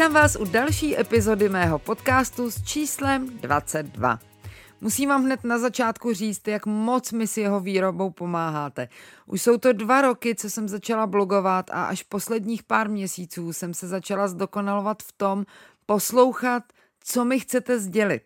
Vítám vás u další epizody mého podcastu s číslem 22. Musím vám hned na začátku říct, jak moc mi s jeho výrobou pomáháte. Už jsou to dva roky, co jsem začala blogovat a až posledních pár měsíců jsem se začala zdokonalovat v tom poslouchat, co mi chcete sdělit.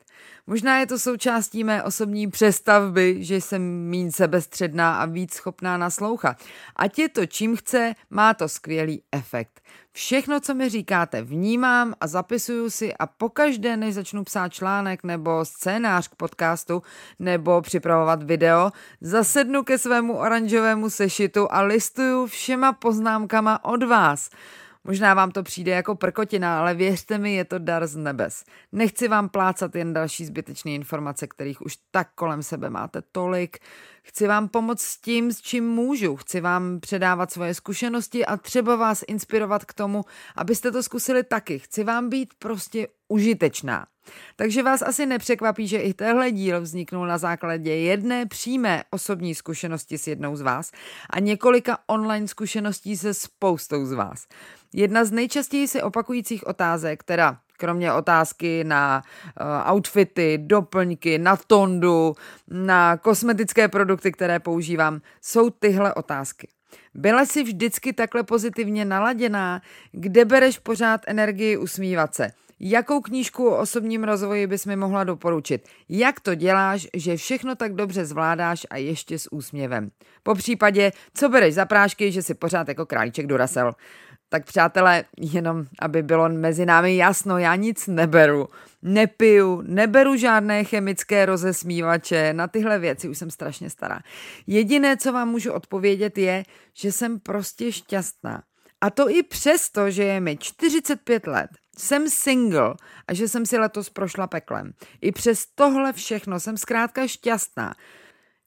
Možná je to součástí mé osobní přestavby, že jsem mín sebestředná a víc schopná naslouchat. Ať je to čím chce, má to skvělý efekt. Všechno, co mi říkáte, vnímám a zapisuju si a pokaždé, než začnu psát článek nebo scénář k podcastu nebo připravovat video, zasednu ke svému oranžovému sešitu a listuju všema poznámkama od vás. Možná vám to přijde jako prkotina, ale věřte mi, je to dar z nebes. Nechci vám plácat jen další zbytečné informace, kterých už tak kolem sebe máte tolik. Chci vám pomoct s tím, s čím můžu. Chci vám předávat svoje zkušenosti a třeba vás inspirovat k tomu, abyste to zkusili taky. Chci vám být prostě užitečná. Takže vás asi nepřekvapí, že i tenhle díl vzniknul na základě jedné přímé osobní zkušenosti s jednou z vás a několika online zkušeností se spoustou z vás. Jedna z nejčastěji se opakujících otázek, teda kromě otázky na uh, outfity, doplňky, na tondu, na kosmetické produkty, které používám, jsou tyhle otázky. Byla jsi vždycky takhle pozitivně naladěná? Kde bereš pořád energii usmívat se? Jakou knížku o osobním rozvoji bys mi mohla doporučit? Jak to děláš, že všechno tak dobře zvládáš a ještě s úsměvem? Po případě, co bereš za prášky, že si pořád jako králíček dorasel? Tak přátelé, jenom aby bylo mezi námi jasno, já nic neberu, nepiju, neberu žádné chemické rozesmívače, na tyhle věci už jsem strašně stará. Jediné, co vám můžu odpovědět je, že jsem prostě šťastná. A to i přesto, že je mi 45 let, jsem single a že jsem si letos prošla peklem. I přes tohle všechno jsem zkrátka šťastná.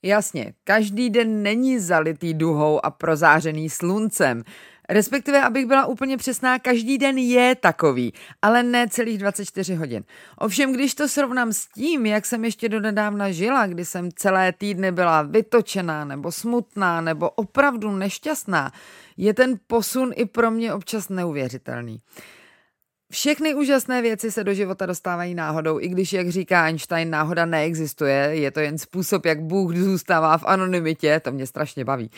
Jasně, každý den není zalitý duhou a prozářený sluncem. Respektive, abych byla úplně přesná, každý den je takový, ale ne celých 24 hodin. Ovšem, když to srovnám s tím, jak jsem ještě do nedávna žila, kdy jsem celé týdny byla vytočená nebo smutná nebo opravdu nešťastná, je ten posun i pro mě občas neuvěřitelný. Všechny úžasné věci se do života dostávají náhodou, i když, jak říká Einstein, náhoda neexistuje, je to jen způsob, jak Bůh zůstává v anonymitě, to mě strašně baví.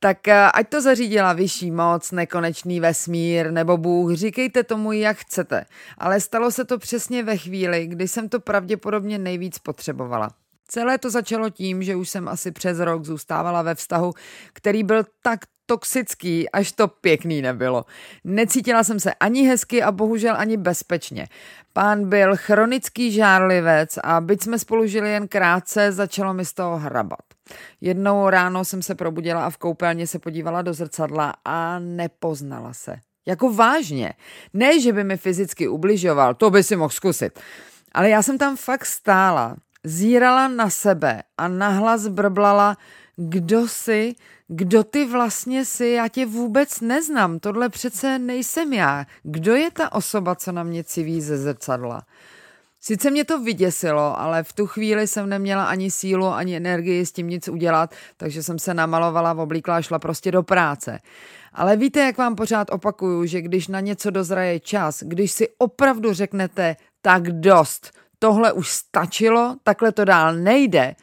Tak eh, ať to zařídila vyšší moc, nekonečný vesmír nebo Bůh, říkejte tomu, jak chcete. Ale stalo se to přesně ve chvíli, kdy jsem to pravděpodobně nejvíc potřebovala. Celé to začalo tím, že už jsem asi přes rok zůstávala ve vztahu, který byl tak toxický, až to pěkný nebylo. Necítila jsem se ani hezky a bohužel ani bezpečně. Pán byl chronický žárlivec a byť jsme spolu žili jen krátce, začalo mi z toho hrabat. Jednou ráno jsem se probudila a v koupelně se podívala do zrcadla a nepoznala se. Jako vážně. Ne, že by mi fyzicky ubližoval, to by si mohl zkusit. Ale já jsem tam fakt stála, zírala na sebe a nahlas brblala, kdo jsi, kdo ty vlastně jsi, já tě vůbec neznám, tohle přece nejsem já. Kdo je ta osoba, co na mě civí ze zrcadla? Sice mě to vyděsilo, ale v tu chvíli jsem neměla ani sílu, ani energii s tím nic udělat, takže jsem se namalovala, oblíkla a šla prostě do práce. Ale víte, jak vám pořád opakuju, že když na něco dozraje čas, když si opravdu řeknete tak dost, tohle už stačilo, takhle to dál nejde,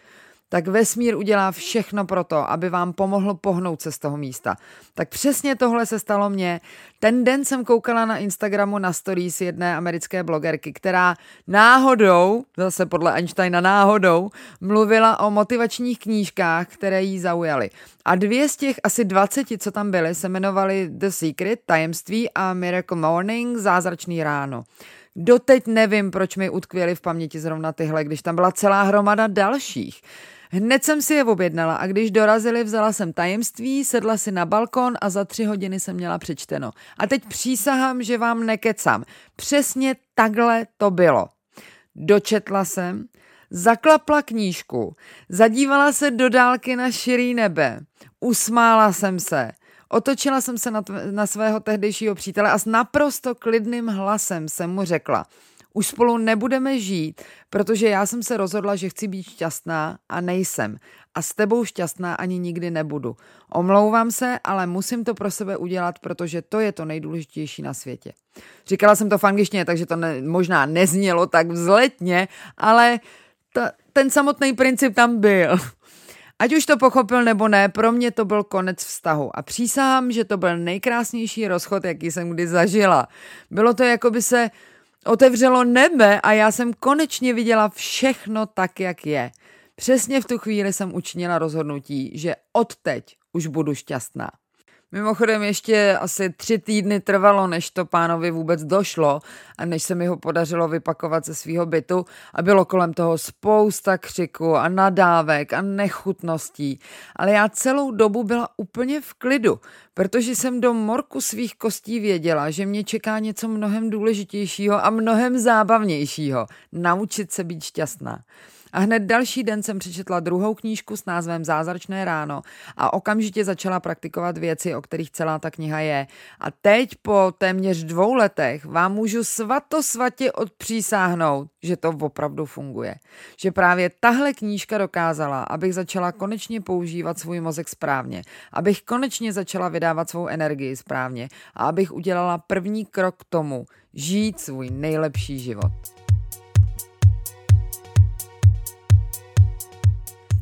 tak vesmír udělá všechno pro to, aby vám pomohlo pohnout se z toho místa. Tak přesně tohle se stalo mně. Ten den jsem koukala na Instagramu na stories jedné americké blogerky, která náhodou, zase podle Einsteina náhodou, mluvila o motivačních knížkách, které jí zaujaly. A dvě z těch asi 20, co tam byly, se jmenovaly The Secret, Tajemství a Miracle Morning, Zázračný ráno. Doteď nevím, proč mi utkvěly v paměti zrovna tyhle, když tam byla celá hromada dalších. Hned jsem si je objednala a když dorazili, vzala jsem tajemství, sedla si na balkon a za tři hodiny jsem měla přečteno. A teď přísahám, že vám nekecám. Přesně takhle to bylo. Dočetla jsem, zaklapla knížku, zadívala se do dálky na širý nebe, usmála jsem se, otočila jsem se na, tv- na svého tehdejšího přítele a s naprosto klidným hlasem jsem mu řekla – už spolu nebudeme žít, protože já jsem se rozhodla, že chci být šťastná a nejsem. A s tebou šťastná ani nikdy nebudu. Omlouvám se, ale musím to pro sebe udělat, protože to je to nejdůležitější na světě. Říkala jsem to v angličtině, takže to ne, možná neznělo tak vzletně, ale ta, ten samotný princip tam byl. Ať už to pochopil nebo ne, pro mě to byl konec vztahu a přísahám, že to byl nejkrásnější rozchod, jaký jsem kdy zažila. Bylo to, jako by se otevřelo nebe a já jsem konečně viděla všechno tak, jak je. Přesně v tu chvíli jsem učinila rozhodnutí, že odteď už budu šťastná. Mimochodem ještě asi tři týdny trvalo, než to pánovi vůbec došlo a než se mi ho podařilo vypakovat ze svého bytu a bylo kolem toho spousta křiku a nadávek a nechutností. Ale já celou dobu byla úplně v klidu, protože jsem do morku svých kostí věděla, že mě čeká něco mnohem důležitějšího a mnohem zábavnějšího. Naučit se být šťastná. A hned další den jsem přečetla druhou knížku s názvem Zázračné ráno a okamžitě začala praktikovat věci, o kterých celá ta kniha je. A teď po téměř dvou letech vám můžu svatosvatě odpřísáhnout, že to opravdu funguje. Že právě tahle knížka dokázala, abych začala konečně používat svůj mozek správně, abych konečně začala vydávat svou energii správně a abych udělala první krok k tomu, žít svůj nejlepší život.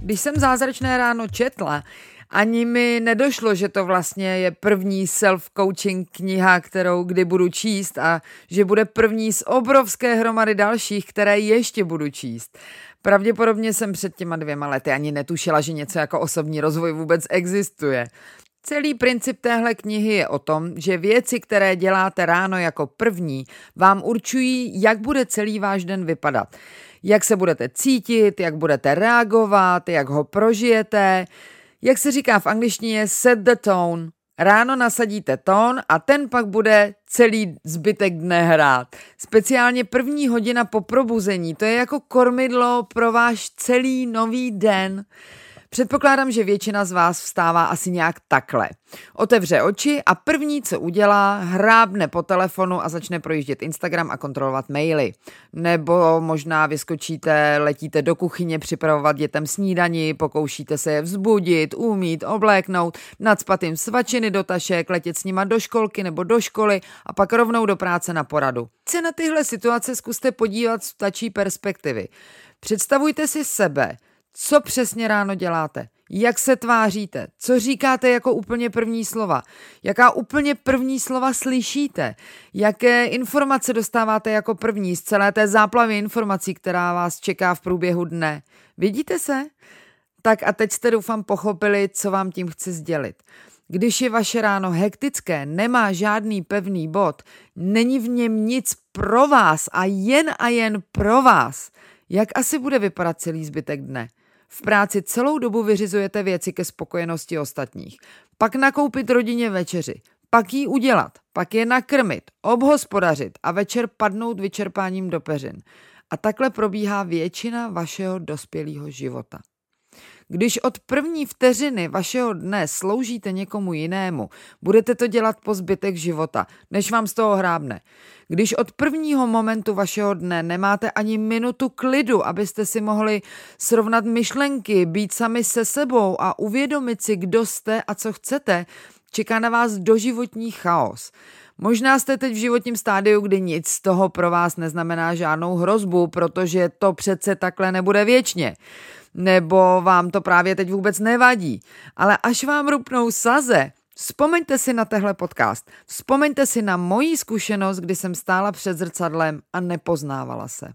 Když jsem zázračné ráno četla, ani mi nedošlo, že to vlastně je první self-coaching kniha, kterou kdy budu číst a že bude první z obrovské hromady dalších, které ještě budu číst. Pravděpodobně jsem před těma dvěma lety ani netušila, že něco jako osobní rozvoj vůbec existuje. Celý princip téhle knihy je o tom, že věci, které děláte ráno jako první, vám určují, jak bude celý váš den vypadat jak se budete cítit, jak budete reagovat, jak ho prožijete. Jak se říká v angličtině set the tone. Ráno nasadíte tón a ten pak bude celý zbytek dne hrát. Speciálně první hodina po probuzení, to je jako kormidlo pro váš celý nový den. Předpokládám, že většina z vás vstává asi nějak takhle. Otevře oči a první, co udělá, hrábne po telefonu a začne projíždět Instagram a kontrolovat maily. Nebo možná vyskočíte, letíte do kuchyně připravovat dětem snídani, pokoušíte se je vzbudit, umít, obléknout, nadspat jim svačiny do tašek, letět s nima do školky nebo do školy a pak rovnou do práce na poradu. Se na tyhle situace zkuste podívat z ptačí perspektivy. Představujte si sebe, co přesně ráno děláte? Jak se tváříte? Co říkáte jako úplně první slova? Jaká úplně první slova slyšíte? Jaké informace dostáváte jako první z celé té záplavy informací, která vás čeká v průběhu dne? Vidíte se? Tak a teď jste doufám pochopili, co vám tím chci sdělit. Když je vaše ráno hektické, nemá žádný pevný bod, není v něm nic pro vás a jen a jen pro vás, jak asi bude vypadat celý zbytek dne? V práci celou dobu vyřizujete věci ke spokojenosti ostatních. Pak nakoupit rodině večeři, pak ji udělat, pak je nakrmit, obhospodařit a večer padnout vyčerpáním do peřin. A takhle probíhá většina vašeho dospělého života. Když od první vteřiny vašeho dne sloužíte někomu jinému, budete to dělat po zbytek života, než vám z toho hrábne. Když od prvního momentu vašeho dne nemáte ani minutu klidu, abyste si mohli srovnat myšlenky, být sami se sebou a uvědomit si, kdo jste a co chcete, čeká na vás doživotní chaos. Možná jste teď v životním stádiu, kdy nic z toho pro vás neznamená žádnou hrozbu, protože to přece takhle nebude věčně. Nebo vám to právě teď vůbec nevadí. Ale až vám rupnou saze, Vzpomeňte si na tehle podcast. Vzpomeňte si na moji zkušenost, kdy jsem stála před zrcadlem a nepoznávala se.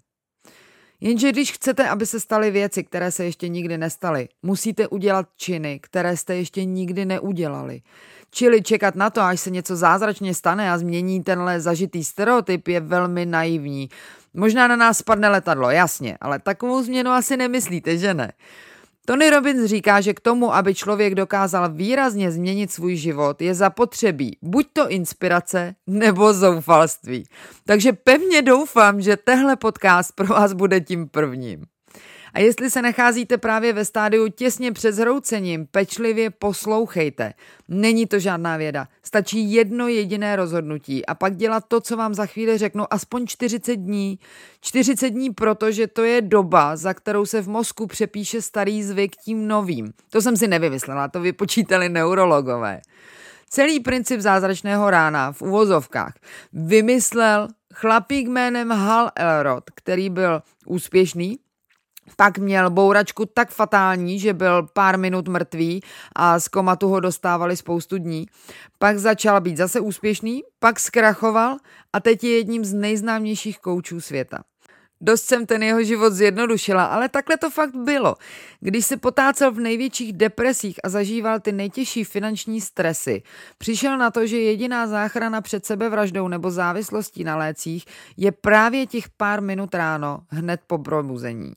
Jenže když chcete, aby se staly věci, které se ještě nikdy nestaly, musíte udělat činy, které jste ještě nikdy neudělali. Čili čekat na to, až se něco zázračně stane a změní tenhle zažitý stereotyp je velmi naivní. Možná na nás spadne letadlo, jasně, ale takovou změnu asi nemyslíte, že ne? Tony Robbins říká, že k tomu, aby člověk dokázal výrazně změnit svůj život, je zapotřebí buď to inspirace nebo zoufalství. Takže pevně doufám, že tehle podcast pro vás bude tím prvním. A jestli se nacházíte právě ve stádiu těsně před zhroucením, pečlivě poslouchejte. Není to žádná věda. Stačí jedno jediné rozhodnutí a pak dělat to, co vám za chvíli řeknu, aspoň 40 dní. 40 dní, protože to je doba, za kterou se v mozku přepíše starý zvyk tím novým. To jsem si nevymyslela, to vypočítali neurologové. Celý princip zázračného rána v uvozovkách vymyslel chlapík jménem Hal Elrod, který byl úspěšný, pak měl bouračku tak fatální, že byl pár minut mrtvý a z komatu ho dostávali spoustu dní. Pak začal být zase úspěšný, pak zkrachoval a teď je jedním z nejznámějších koučů světa. Dost jsem ten jeho život zjednodušila, ale takhle to fakt bylo. Když se potácel v největších depresích a zažíval ty nejtěžší finanční stresy, přišel na to, že jediná záchrana před sebevraždou nebo závislostí na lécích je právě těch pár minut ráno, hned po probuzení.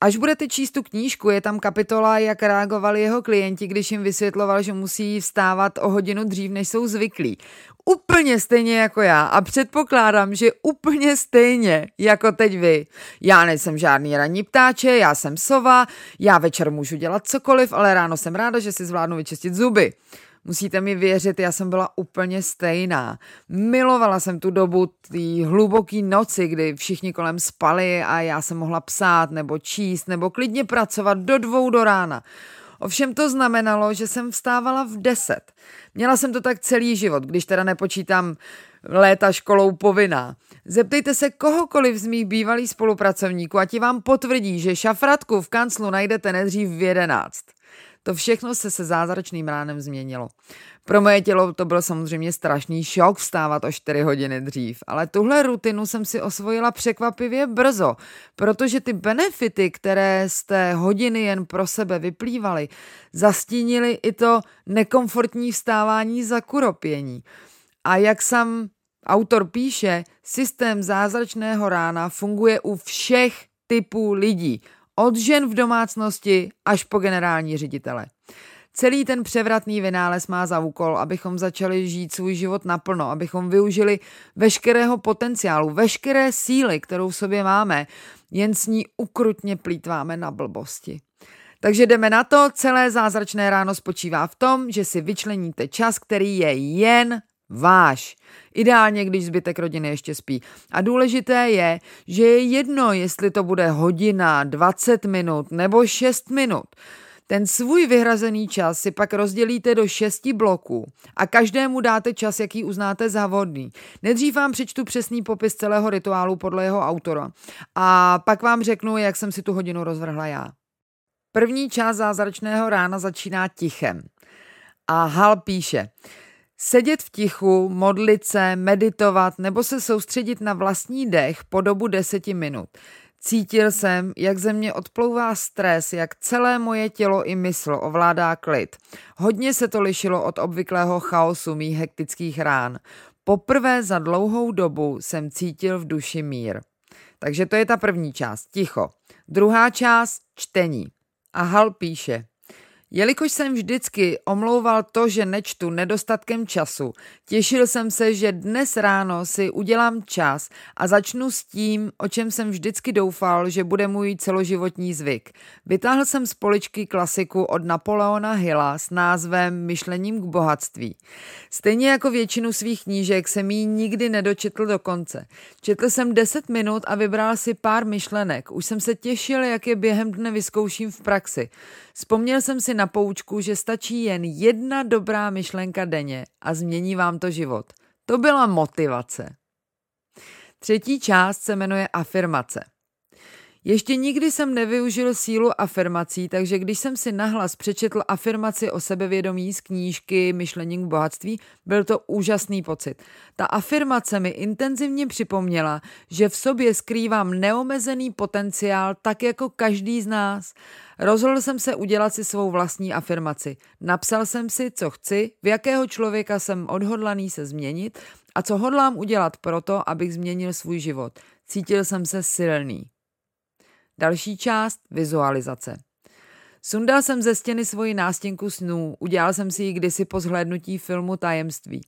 Až budete číst tu knížku, je tam kapitola, jak reagovali jeho klienti, když jim vysvětloval, že musí vstávat o hodinu dřív, než jsou zvyklí. Úplně stejně jako já a předpokládám, že úplně stejně jako teď vy. Já nejsem žádný ranní ptáče, já jsem sova, já večer můžu dělat cokoliv, ale ráno jsem ráda, že si zvládnu vyčistit zuby. Musíte mi věřit, já jsem byla úplně stejná. Milovala jsem tu dobu té hluboké noci, kdy všichni kolem spali a já jsem mohla psát nebo číst nebo klidně pracovat do dvou do rána. Ovšem to znamenalo, že jsem vstávala v deset. Měla jsem to tak celý život, když teda nepočítám léta školou povinná. Zeptejte se kohokoliv z mých bývalých spolupracovníků a ti vám potvrdí, že šafratku v kanclu najdete nedřív v jedenáct. To všechno se se zázračným ránem změnilo. Pro moje tělo to byl samozřejmě strašný šok vstávat o 4 hodiny dřív, ale tuhle rutinu jsem si osvojila překvapivě brzo, protože ty benefity, které z té hodiny jen pro sebe vyplývaly, zastínily i to nekomfortní vstávání za kuropění. A jak sam autor píše, systém zázračného rána funguje u všech typů lidí – od žen v domácnosti až po generální ředitele. Celý ten převratný vynález má za úkol, abychom začali žít svůj život naplno, abychom využili veškerého potenciálu, veškeré síly, kterou v sobě máme, jen s ní ukrutně plítváme na blbosti. Takže jdeme na to, celé zázračné ráno spočívá v tom, že si vyčleníte čas, který je jen váš. Ideálně, když zbytek rodiny ještě spí. A důležité je, že je jedno, jestli to bude hodina, 20 minut nebo 6 minut. Ten svůj vyhrazený čas si pak rozdělíte do šesti bloků a každému dáte čas, jaký uznáte za vhodný. Nejdřív vám přečtu přesný popis celého rituálu podle jeho autora a pak vám řeknu, jak jsem si tu hodinu rozvrhla já. První část zázračného rána začíná tichem. A Hal píše, Sedět v tichu, modlit se, meditovat nebo se soustředit na vlastní dech po dobu deseti minut. Cítil jsem, jak ze mě odplouvá stres, jak celé moje tělo i mysl ovládá klid. Hodně se to lišilo od obvyklého chaosu mých hektických rán. Poprvé za dlouhou dobu jsem cítil v duši mír. Takže to je ta první část, ticho. Druhá část, čtení. A Hal píše – Jelikož jsem vždycky omlouval to, že nečtu nedostatkem času, těšil jsem se, že dnes ráno si udělám čas a začnu s tím, o čem jsem vždycky doufal, že bude můj celoživotní zvyk. Vytáhl jsem z poličky klasiku od Napoleona Hilla s názvem Myšlením k bohatství. Stejně jako většinu svých knížek jsem ji nikdy nedočetl do konce. Četl jsem 10 minut a vybral si pár myšlenek. Už jsem se těšil, jak je během dne vyzkouším v praxi. Vzpomněl jsem si na poučku, že stačí jen jedna dobrá myšlenka denně a změní vám to život. To byla motivace. Třetí část se jmenuje afirmace. Ještě nikdy jsem nevyužil sílu afirmací, takže když jsem si nahlas přečetl afirmaci o sebevědomí z knížky Myšlení k bohatství, byl to úžasný pocit. Ta afirmace mi intenzivně připomněla, že v sobě skrývám neomezený potenciál tak jako každý z nás. Rozhodl jsem se udělat si svou vlastní afirmaci. Napsal jsem si, co chci, v jakého člověka jsem odhodlaný se změnit a co hodlám udělat proto, abych změnil svůj život. Cítil jsem se silný. Další část vizualizace. Sundal jsem ze stěny svoji nástěnku snů, udělal jsem si ji kdysi po zhlédnutí filmu Tajemství.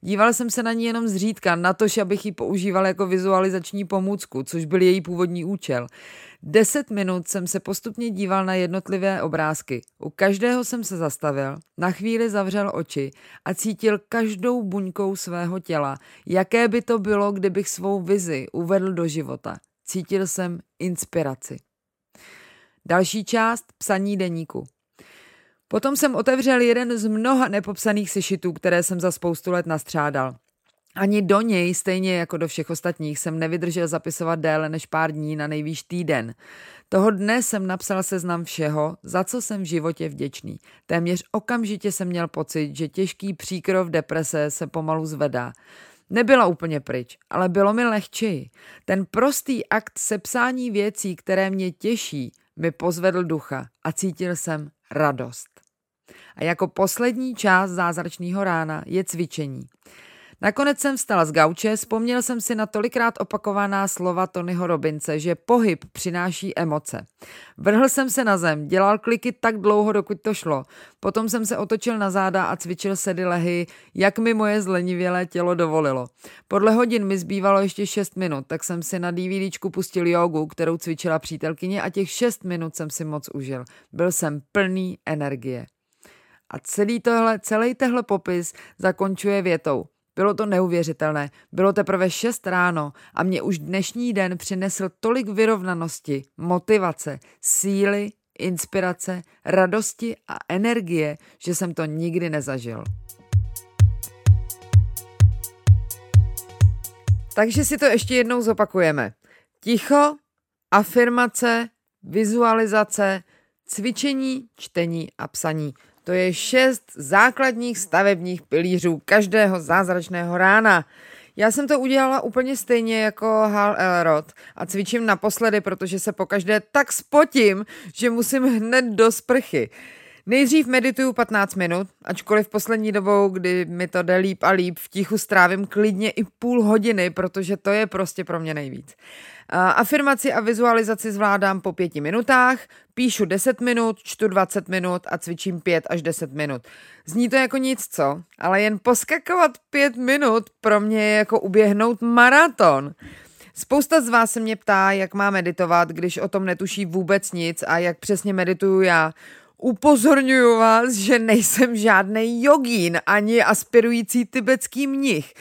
Díval jsem se na ní jenom zřídka, natož abych ji používal jako vizualizační pomůcku, což byl její původní účel. Deset minut jsem se postupně díval na jednotlivé obrázky. U každého jsem se zastavil, na chvíli zavřel oči a cítil každou buňkou svého těla, jaké by to bylo, kdybych svou vizi uvedl do života. Cítil jsem inspiraci. Další část psaní deníku. Potom jsem otevřel jeden z mnoha nepopsaných sešitů, které jsem za spoustu let nastřádal. Ani do něj, stejně jako do všech ostatních, jsem nevydržel zapisovat déle než pár dní na nejvýš týden. Toho dne jsem napsal seznam všeho, za co jsem v životě vděčný. Téměř okamžitě jsem měl pocit, že těžký příkrov deprese se pomalu zvedá. Nebyla úplně pryč, ale bylo mi lehčeji. Ten prostý akt sepsání věcí, které mě těší, mi pozvedl ducha a cítil jsem radost. A jako poslední část zázračného rána je cvičení. Nakonec jsem vstala z gauče, vzpomněl jsem si na tolikrát opakovaná slova Tonyho Robince, že pohyb přináší emoce. Vrhl jsem se na zem, dělal kliky tak dlouho, dokud to šlo. Potom jsem se otočil na záda a cvičil sedy lehy, jak mi moje zlenivělé tělo dovolilo. Podle hodin mi zbývalo ještě 6 minut, tak jsem si na DVDčku pustil jogu, kterou cvičila přítelkyně a těch 6 minut jsem si moc užil. Byl jsem plný energie. A celý tohle, celý tehle popis zakončuje větou. Bylo to neuvěřitelné. Bylo teprve 6 ráno a mě už dnešní den přinesl tolik vyrovnanosti, motivace, síly, inspirace, radosti a energie, že jsem to nikdy nezažil. Takže si to ještě jednou zopakujeme. Ticho, afirmace, vizualizace, cvičení, čtení a psaní. To je šest základních stavebních pilířů každého zázračného rána. Já jsem to udělala úplně stejně jako Hal Elrod a cvičím naposledy, protože se pokaždé tak spotím, že musím hned do sprchy. Nejdřív medituju 15 minut, ačkoliv poslední dobou, kdy mi to jde líp a líp, v tichu strávím klidně i půl hodiny, protože to je prostě pro mě nejvíc. Afirmaci a vizualizaci zvládám po pěti minutách, píšu 10 minut, čtu 20 minut a cvičím 5 až 10 minut. Zní to jako nic, co? Ale jen poskakovat 5 minut pro mě je jako uběhnout maraton. Spousta z vás se mě ptá, jak má meditovat, když o tom netuší vůbec nic a jak přesně medituju já. Upozorňuji vás, že nejsem žádný jogín ani aspirující tibetský mnich.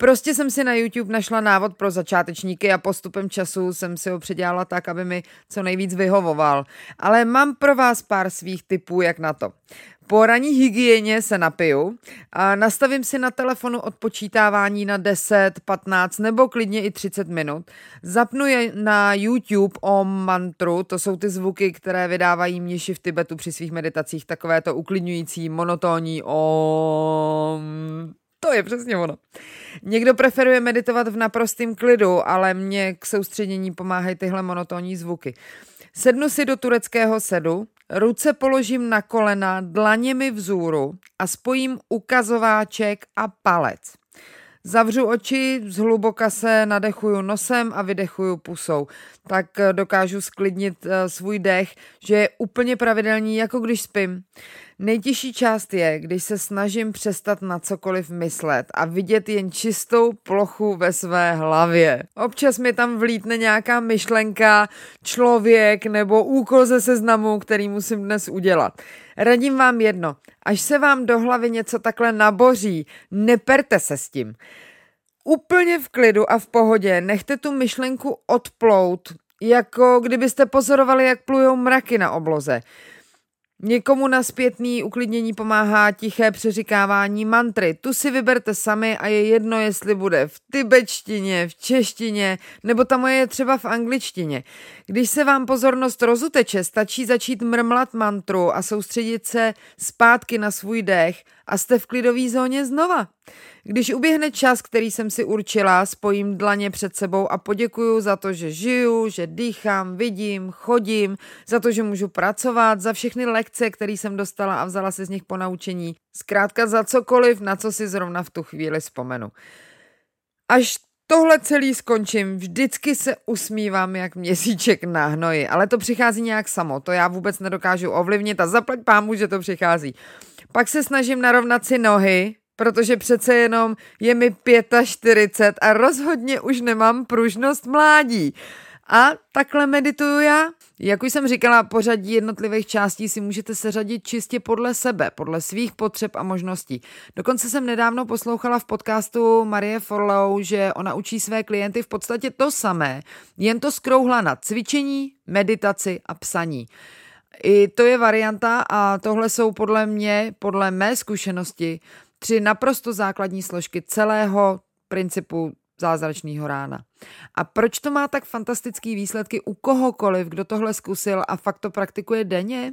Prostě jsem si na YouTube našla návod pro začátečníky a postupem času jsem si ho předělala tak, aby mi co nejvíc vyhovoval. Ale mám pro vás pár svých tipů, jak na to. Po ranní hygieně se napiju a nastavím si na telefonu odpočítávání na 10, 15 nebo klidně i 30 minut. Zapnu je na YouTube o mantru, to jsou ty zvuky, které vydávají mniši v Tibetu při svých meditacích, takové to uklidňující, monotónní om. To je přesně ono. Někdo preferuje meditovat v naprostém klidu, ale mě k soustředění pomáhají tyhle monotónní zvuky. Sednu si do tureckého sedu, ruce položím na kolena, dlaněmi vzůru a spojím ukazováček a palec. Zavřu oči, zhluboka se nadechuju nosem a vydechuju pusou. Tak dokážu sklidnit eh, svůj dech, že je úplně pravidelný, jako když spím. Nejtěžší část je, když se snažím přestat na cokoliv myslet a vidět jen čistou plochu ve své hlavě. Občas mi tam vlítne nějaká myšlenka, člověk nebo úkol ze seznamu, který musím dnes udělat. Radím vám jedno, až se vám do hlavy něco takhle naboří, neperte se s tím. Úplně v klidu a v pohodě nechte tu myšlenku odplout, jako kdybyste pozorovali, jak plujou mraky na obloze. Někomu na zpětný uklidnění pomáhá tiché přeříkávání mantry. Tu si vyberte sami a je jedno, jestli bude v tibetštině, v češtině, nebo ta moje je třeba v angličtině. Když se vám pozornost rozuteče, stačí začít mrmlat mantru a soustředit se zpátky na svůj dech a jste v klidové zóně znova. Když uběhne čas, který jsem si určila, spojím dlaně před sebou a poděkuju za to, že žiju, že dýchám, vidím, chodím, za to, že můžu pracovat, za všechny lekce, které jsem dostala a vzala si z nich ponaučení. Zkrátka za cokoliv, na co si zrovna v tu chvíli vzpomenu. Až tohle celý skončím, vždycky se usmívám jak měsíček na hnoji, ale to přichází nějak samo, to já vůbec nedokážu ovlivnit a zaplať pámu, že to přichází. Pak se snažím narovnat si nohy, protože přece jenom je mi 45 a rozhodně už nemám pružnost mládí. A takhle medituju já. Jak už jsem říkala, pořadí jednotlivých částí si můžete seřadit čistě podle sebe, podle svých potřeb a možností. Dokonce jsem nedávno poslouchala v podcastu Marie Forlou, že ona učí své klienty v podstatě to samé, jen to skrouhla na cvičení, meditaci a psaní. I to je varianta a tohle jsou podle mě, podle mé zkušenosti, tři naprosto základní složky celého principu zázračného rána. A proč to má tak fantastické výsledky u kohokoliv, kdo tohle zkusil a fakt to praktikuje denně?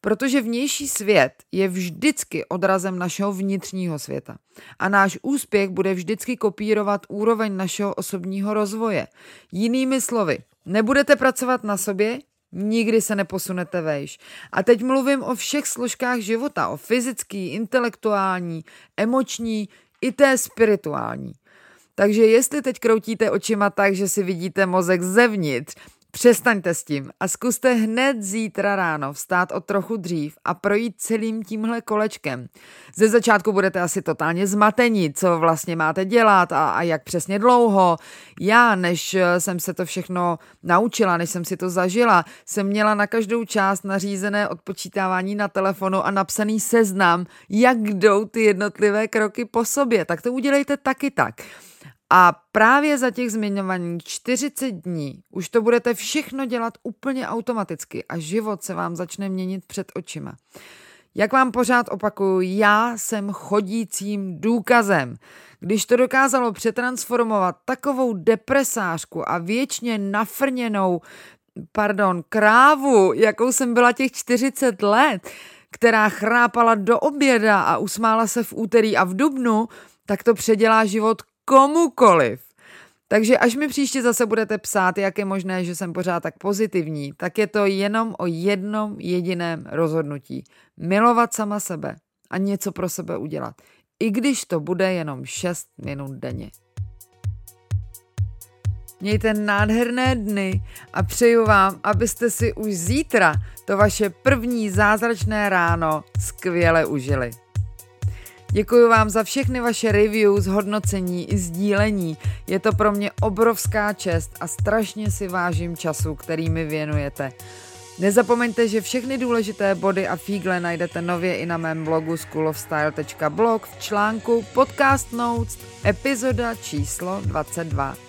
Protože vnější svět je vždycky odrazem našeho vnitřního světa. A náš úspěch bude vždycky kopírovat úroveň našeho osobního rozvoje. Jinými slovy, nebudete pracovat na sobě, Nikdy se neposunete vejš. A teď mluvím o všech složkách života, o fyzický, intelektuální, emoční i té spirituální. Takže jestli teď kroutíte očima tak, že si vidíte mozek zevnitř, Přestaňte s tím a zkuste hned zítra ráno vstát o trochu dřív a projít celým tímhle kolečkem. Ze začátku budete asi totálně zmatení, co vlastně máte dělat a, a jak přesně dlouho. Já, než eh, jsem se to všechno naučila, než jsem si to zažila, jsem měla na každou část nařízené odpočítávání na telefonu a napsaný seznam, jak jdou ty jednotlivé kroky po sobě. Tak to udělejte taky tak. A právě za těch zmiňovaných 40 dní už to budete všechno dělat úplně automaticky a život se vám začne měnit před očima. Jak vám pořád opakuju, já jsem chodícím důkazem. Když to dokázalo přetransformovat takovou depresářku a věčně nafrněnou, pardon, krávu, jakou jsem byla těch 40 let, která chrápala do oběda a usmála se v úterý a v dubnu, tak to předělá život komukoliv. Takže až mi příště zase budete psát, jak je možné, že jsem pořád tak pozitivní, tak je to jenom o jednom jediném rozhodnutí. Milovat sama sebe a něco pro sebe udělat. I když to bude jenom 6 minut denně. Mějte nádherné dny a přeju vám, abyste si už zítra to vaše první zázračné ráno skvěle užili. Děkuji vám za všechny vaše reviews, hodnocení i sdílení. Je to pro mě obrovská čest a strašně si vážím času, který mi věnujete. Nezapomeňte, že všechny důležité body a fígle najdete nově i na mém blogu schoolofstyle.blog v článku Podcast Notes, epizoda číslo 22.